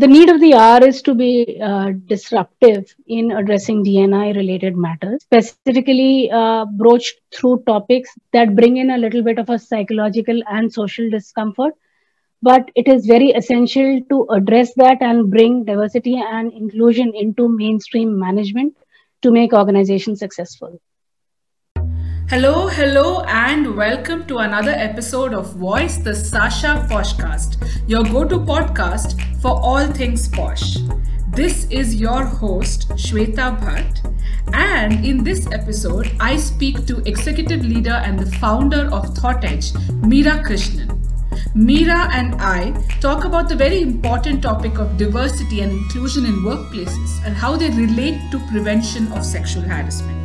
the need of the hour is to be uh, disruptive in addressing DNI related matters, specifically uh, broached through topics that bring in a little bit of a psychological and social discomfort. But it is very essential to address that and bring diversity and inclusion into mainstream management to make organizations successful. Hello, hello, and welcome to another episode of Voice the Sasha Poshcast, your go to podcast for all things posh. This is your host, Shweta Bhatt, and in this episode, I speak to executive leader and the founder of ThoughtEdge, Meera Krishnan. Meera and I talk about the very important topic of diversity and inclusion in workplaces and how they relate to prevention of sexual harassment.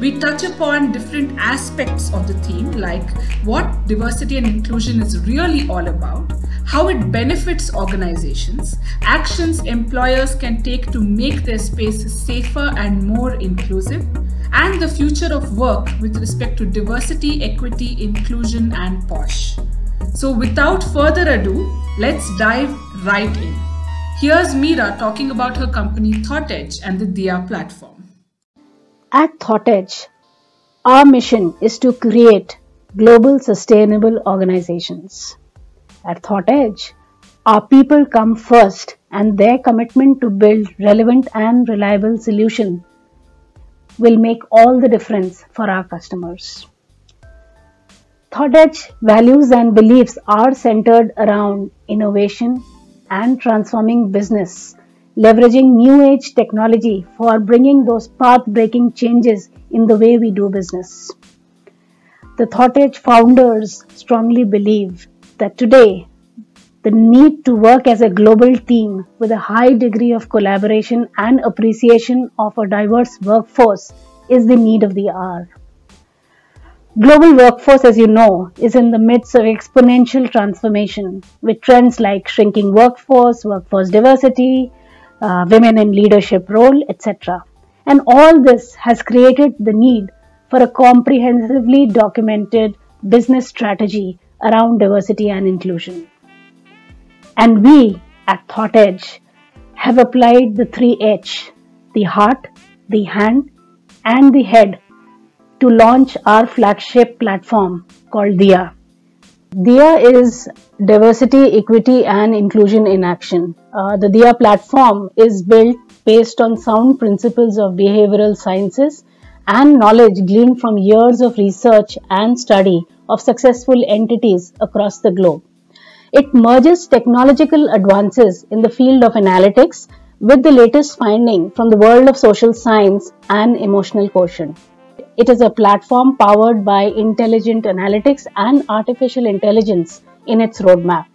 We touch upon different aspects of the theme, like what diversity and inclusion is really all about, how it benefits organizations, actions employers can take to make their spaces safer and more inclusive, and the future of work with respect to diversity, equity, inclusion, and POSH. So, without further ado, let's dive right in. Here's Meera talking about her company ThoughtEdge and the DIA platform. At ThoughtEdge, our mission is to create global sustainable organizations. At ThoughtEdge, our people come first and their commitment to build relevant and reliable solutions will make all the difference for our customers. ThoughtEdge values and beliefs are centered around innovation and transforming business leveraging new age technology for bringing those path breaking changes in the way we do business. The ThoughtEdge founders strongly believe that today the need to work as a global team with a high degree of collaboration and appreciation of a diverse workforce is the need of the hour. Global workforce, as you know, is in the midst of exponential transformation with trends like shrinking workforce, workforce diversity, uh, women in leadership role, etc. And all this has created the need for a comprehensively documented business strategy around diversity and inclusion. And we at ThoughtEdge have applied the three H the heart, the hand, and the head to launch our flagship platform called Diya. Diya is diversity, equity, and inclusion in action. Uh, the DIA platform is built based on sound principles of behavioral sciences and knowledge gleaned from years of research and study of successful entities across the globe. It merges technological advances in the field of analytics with the latest finding from the world of social science and emotional quotient. It is a platform powered by intelligent analytics and artificial intelligence in its roadmap.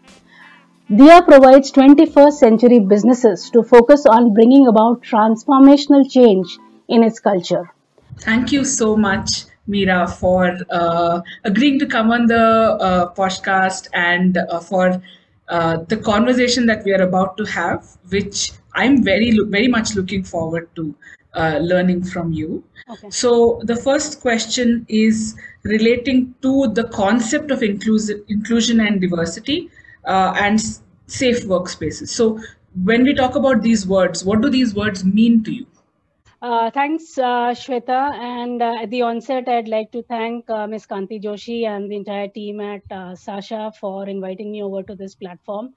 Diya provides 21st century businesses to focus on bringing about transformational change in its culture. Thank you so much, Meera, for uh, agreeing to come on the uh, podcast and uh, for uh, the conversation that we are about to have, which I'm very, very much looking forward to uh, learning from you. Okay. So the first question is relating to the concept of inclusive, inclusion and diversity uh, and safe workspaces. So when we talk about these words, what do these words mean to you? Uh, thanks, uh, Shweta. And uh, at the onset, I'd like to thank uh, Ms. Kanti Joshi and the entire team at uh, Sasha for inviting me over to this platform.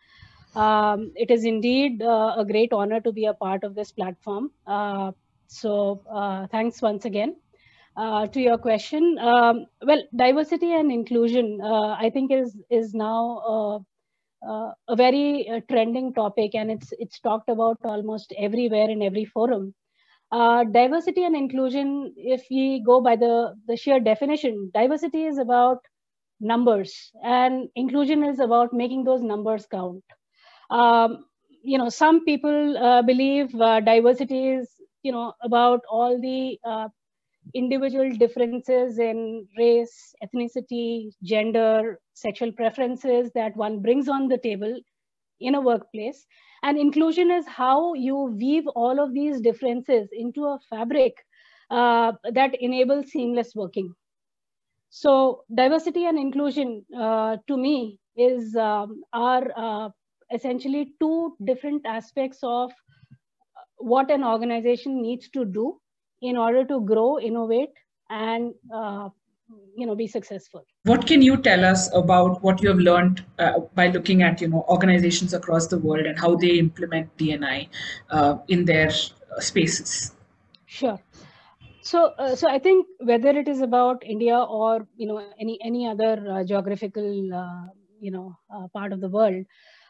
Um, it is indeed uh, a great honor to be a part of this platform. So uh, thanks once again. Uh, to your question, um, well, diversity and inclusion, uh, I think is is now uh, uh, a very uh, trending topic, and it's it's talked about almost everywhere in every forum. diversity and inclusion, if we go by the the sheer definition, diversity is about numbers, and inclusion is about making those numbers count. Um, you know, some people believe diversity is you know about all the uh, individual differences in race ethnicity gender sexual preferences that one brings on the table in a workplace. And inclusion is how you weave all of these differences into a fabric uh, that enables seamless working. So diversity and inclusion uh, to me is um, our uh, essentially two different aspects of what an organization needs to do in order to grow, innovate, and uh, you know be successful. What can you tell us about what you have learned uh, by looking at you know organizations across the world and how they implement DNI uh, in their spaces? Sure. So, uh, so I think whether it is about India or you know any any other uh, geographical uh, you know part of the world,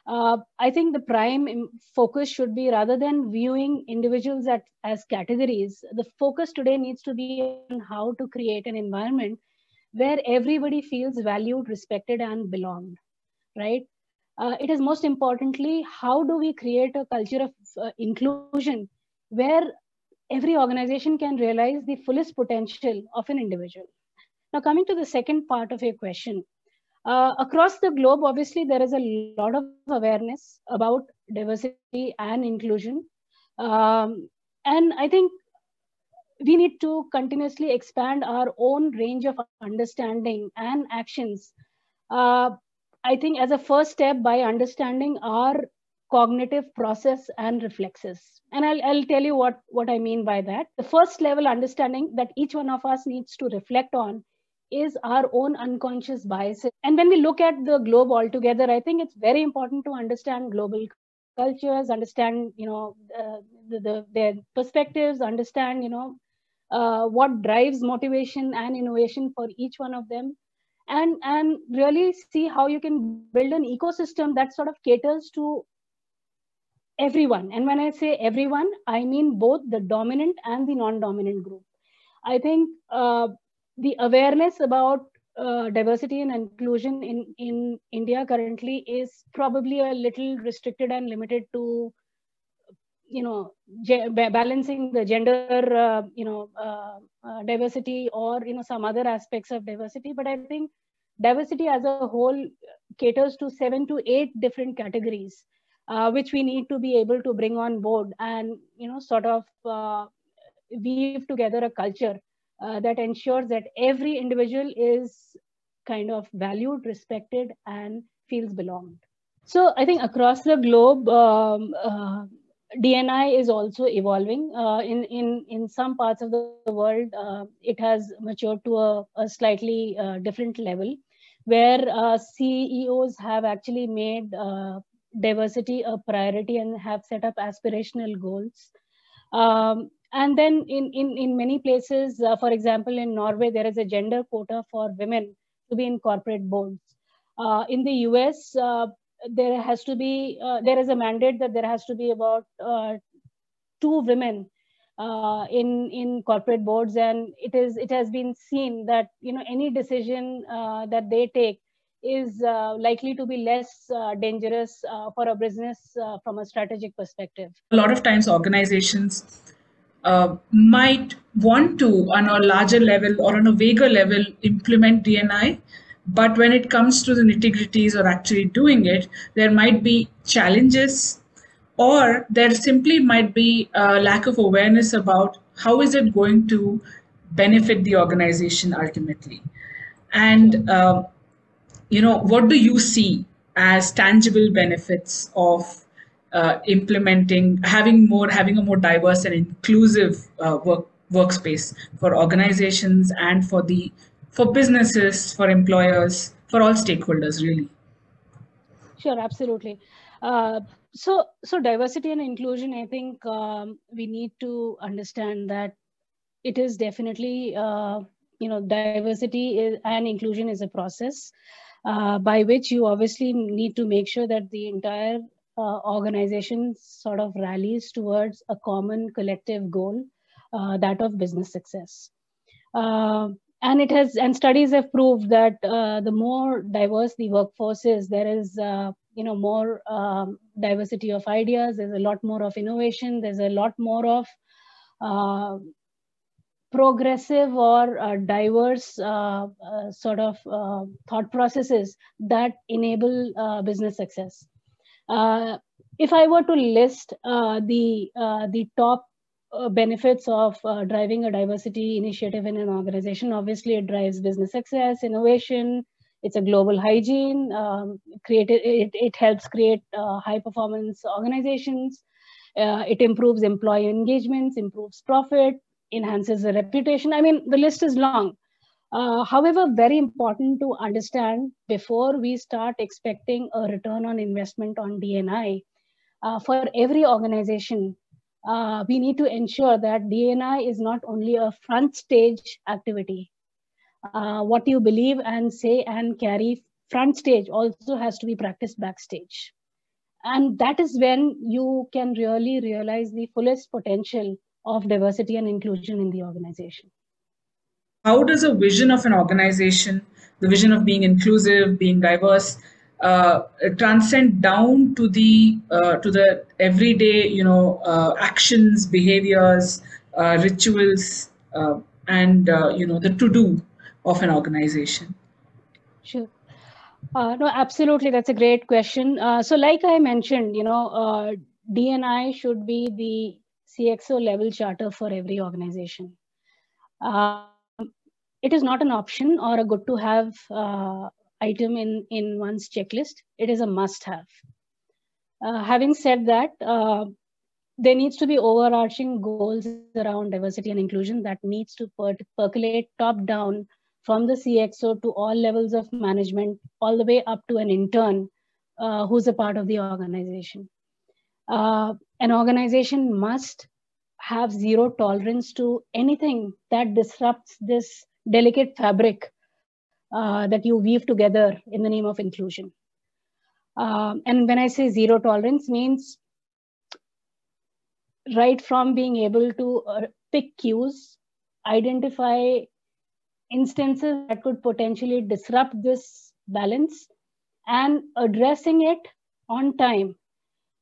uh, I think the prime focus should be rather than viewing individuals at, as categories, the focus today needs to be on how to create an environment where everybody feels valued, respected, and belonged, right? Uh, it is most importantly, how do we create a culture of uh, inclusion where every organization can realize the fullest potential of an individual? Now, coming to the second part of your question, uh, across the globe, obviously, there is a lot of awareness about diversity and inclusion. Um, and I think we need to continuously expand our own range of understanding and actions. Uh, I think as a first step by understanding our cognitive process and reflexes. And I'll, I'll tell you what, what I mean by that. The first level understanding that each one of us needs to reflect on is our own unconscious biases. And when we look at the globe altogether, I think it's very important to understand global cultures, understand, you know, uh, the, the, their perspectives, understand, you know, uh, what drives motivation and innovation for each one of them, and and really see how you can build an ecosystem that sort of caters to everyone. And when I say everyone, I mean both the dominant and the non-dominant group. I think uh, the awareness about uh, diversity and inclusion in, in India currently is probably a little restricted and limited to, you know, balancing the gender, uh, you know, uh, uh, diversity or, you know, some other aspects of diversity. But I think diversity as a whole caters to seven to eight different categories, uh, which we need to be able to bring on board and, you know, sort of uh, weave together a culture uh, that ensures that every individual is kind of valued, respected, and feels belonged. So I think across the globe, um, uh, DNI is also evolving. Uh, in in in some parts of the world, uh, it has matured to a, a slightly uh, different level, where uh, CEOs have actually made diversity a priority and have set up aspirational goals. Um, and then in, in, in many places, uh, for example, in Norway, there is a gender quota for women to be in corporate boards. Uh, in the US, uh, there has to be, uh, there is a mandate that there has to be about uh, two women uh, in, in corporate boards. And it is, it has been seen that, you know, any decision that they take is likely to be less dangerous for a business from a strategic perspective. A lot of times organizations uh, might want to, on a larger level or on a vaguer level, implement DNI. But when it comes to the nitty gritties or actually doing it, there might be challenges, or there simply might be a lack of awareness about how is it going to benefit the organization ultimately. And uh, you know, what do you see as tangible benefits of uh, implementing, having more, having a more diverse and inclusive uh, work workspace for organizations and for the for businesses, for employers, for all stakeholders, really. Sure, absolutely. Uh, so, so diversity and inclusion. I think um, we need to understand that it is definitely, uh, you know, diversity is, and inclusion is a process uh, by which you obviously need to make sure that the entire uh, organization sort of rallies towards a common collective goal, uh, that of business success. Uh, and it has, and studies have proved that uh, the more diverse the workforce is, there is, uh, you know, more um, diversity of ideas. There's a lot more of innovation. There's a lot more of uh, progressive or uh, diverse uh, uh, sort of thought processes that enable business success. Uh, if I were to list uh, the uh, the top benefits of driving a diversity initiative in an organization, obviously it drives business success, innovation, it's a global hygiene. Um, created it, it helps create uh, high performance organizations. Uh, it improves employee engagements, improves profit, enhances the reputation. I mean, the list is long. Uh, however, very important to understand before we start expecting a return on investment on DNI. Uh, for every organization, uh, we need to ensure that DNI is not only a front stage activity, uh, what you believe and say and carry front stage also has to be practiced backstage and that is when you can really realize the fullest potential of diversity and inclusion in the organization how does a vision of an organization the vision of being inclusive being diverse uh, transcend down to the uh, to the everyday you know uh, actions behaviors uh, rituals uh, and uh, you know the to do of an organization? Sure. No, absolutely. That's a great question. So, like I mentioned, you know, DNI should be the CXO level charter for every organization. It is not an option or a good to have uh, item in, in one's checklist. It is a must have. Uh, having said that, uh, there needs to be overarching goals around diversity and inclusion that needs to per- percolate top down from the CXO to all levels of management, all the way up to an intern uh, who's a part of the organization. Uh, an organization must have zero tolerance to anything that disrupts this delicate fabric uh, that you weave together in the name of inclusion. Um, and when I say zero tolerance means right from being able to uh, pick cues, identify instances that could potentially disrupt this balance and addressing it on time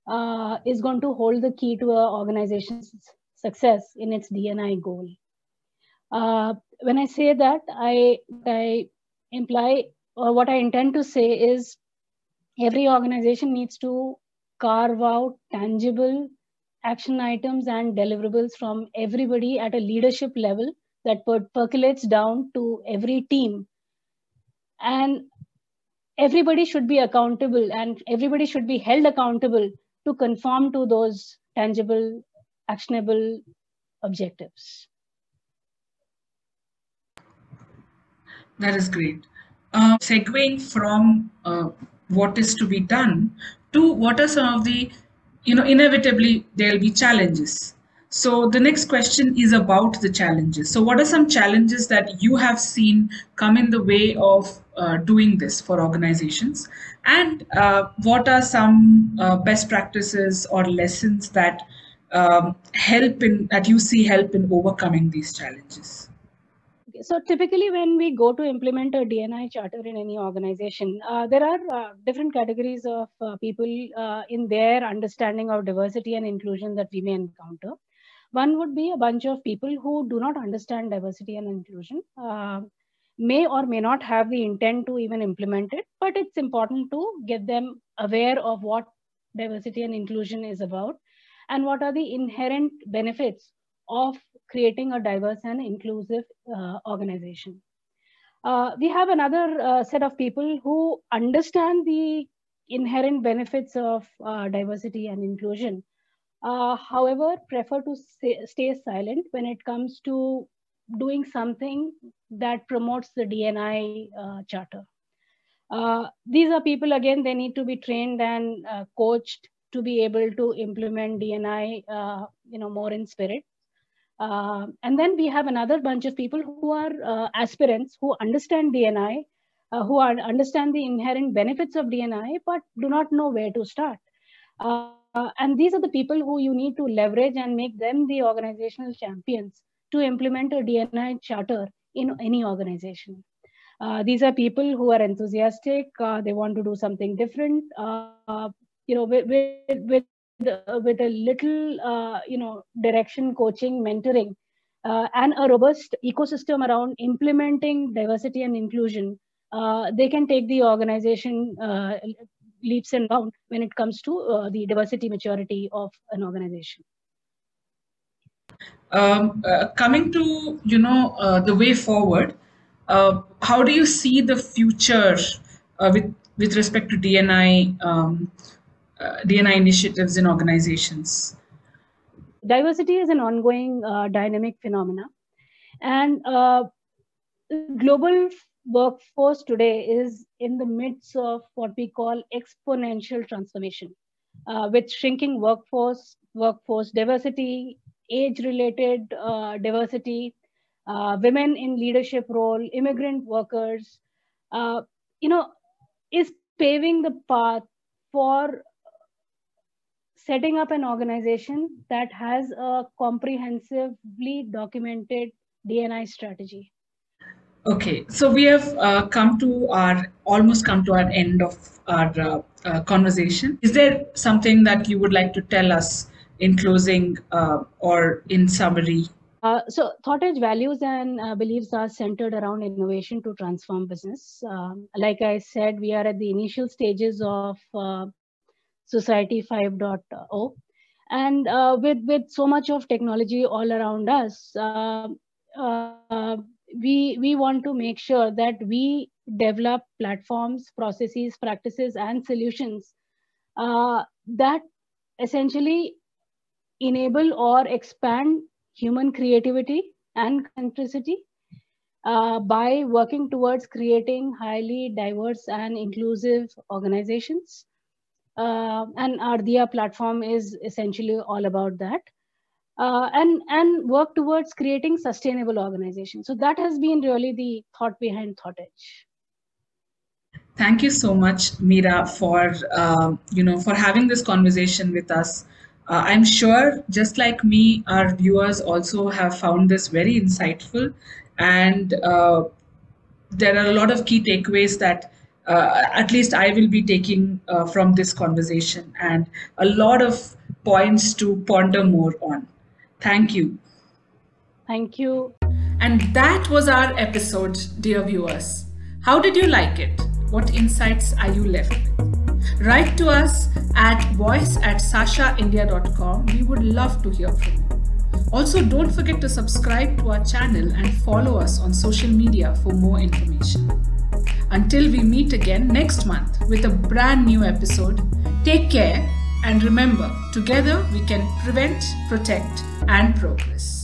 uh, is going to hold the key to an organization's success in its DNI goal. Uh, when I say that, I, I imply or what I intend to say is every organization needs to carve out tangible action items and deliverables from everybody at a leadership level that per- percolates down to every team. And everybody should be accountable and everybody should be held accountable to conform to those tangible actionable objectives that is great uh, segueing from uh, what is to be done to what are some of the you know inevitably there'll be challenges so the next question is about the challenges. So what are some challenges that you have seen come in the way of uh, doing this for organizations? And uh, what are some uh, best practices or lessons that um, help in that you see help in overcoming these challenges? So typically when we go to implement a dni charter in any organization uh, there are uh, different categories of uh, people uh, in their understanding of diversity and inclusion that we may encounter. One would be a bunch of people who do not understand diversity and inclusion, uh, may or may not have the intent to even implement it, but it's important to get them aware of what diversity and inclusion is about and what are the inherent benefits of creating a diverse and inclusive uh, organization. Uh, we have another uh, set of people who understand the inherent benefits of uh, diversity and inclusion, uh, however, prefer to stay, silent when it comes to doing something that promotes the DNI uh, charter. These are people, again, they need to be trained and coached to be able to implement DNI, you know, more in spirit. Uh, and then we have another bunch of people who are aspirants who understand DNI, who are, understand the inherent benefits of DNI, but do not know where to start. Uh, uh, and these are the people who you need to leverage and make them the organizational champions to implement a DNI charter in any organization. Uh, these are people who are enthusiastic. Uh, they want to do something different. Uh, you know, with with with, with a little uh, you know direction, coaching, mentoring, uh, and a robust ecosystem around implementing diversity and inclusion, they can take the organization leaps and bounds when it comes to uh, the diversity maturity of an organization. Um, uh, coming to you know uh, the way forward, uh, how do you see the future uh, with with respect to DNI um, uh, DNI initiatives in organizations? Diversity is an ongoing uh, dynamic phenomena, and uh, global workforce today is in the midst of what we call exponential transformation, uh, with shrinking workforce, workforce diversity, age-related diversity, uh, women in leadership role, immigrant workers, you know, is paving the path for setting up an organization that has a comprehensively documented DNI strategy. Okay, so we have uh, come to our almost come to our end of our uh, uh, conversation. Is there something that you would like to tell us in closing uh, or in summary uh, so Thought Edge values and uh, beliefs are centered around innovation to transform business. Um, like I said, we are at the initial stages of uh, Society 5.0. And uh, with, with so much of technology all around us, um, uh, we, we want to make sure that we develop platforms, processes, practices, and solutions that essentially enable or expand human creativity and centricity uh, by working towards creating highly diverse and inclusive organizations. Uh, and Diya platform is essentially all about that. Uh, and, and work towards creating sustainable organizations. So that has been really the thought behind Thought Edge. Thank you so much, Meera, for uh, you know for having this conversation with us. Uh, I'm sure, just like me, our viewers also have found this very insightful, and uh, there are a lot of key takeaways that at least I will be taking uh, from this conversation, and a lot of points to ponder more on. Thank you. Thank you. And that was our episode, dear viewers. How did you like it? What insights are you left with? Write to us at voice at sashaindia.com. We would love to hear from you. Also, don't forget to subscribe to our channel and follow us on social media for more information. Until we meet again next month with a brand new episode, take care and remember, together we can prevent, protect, and progress.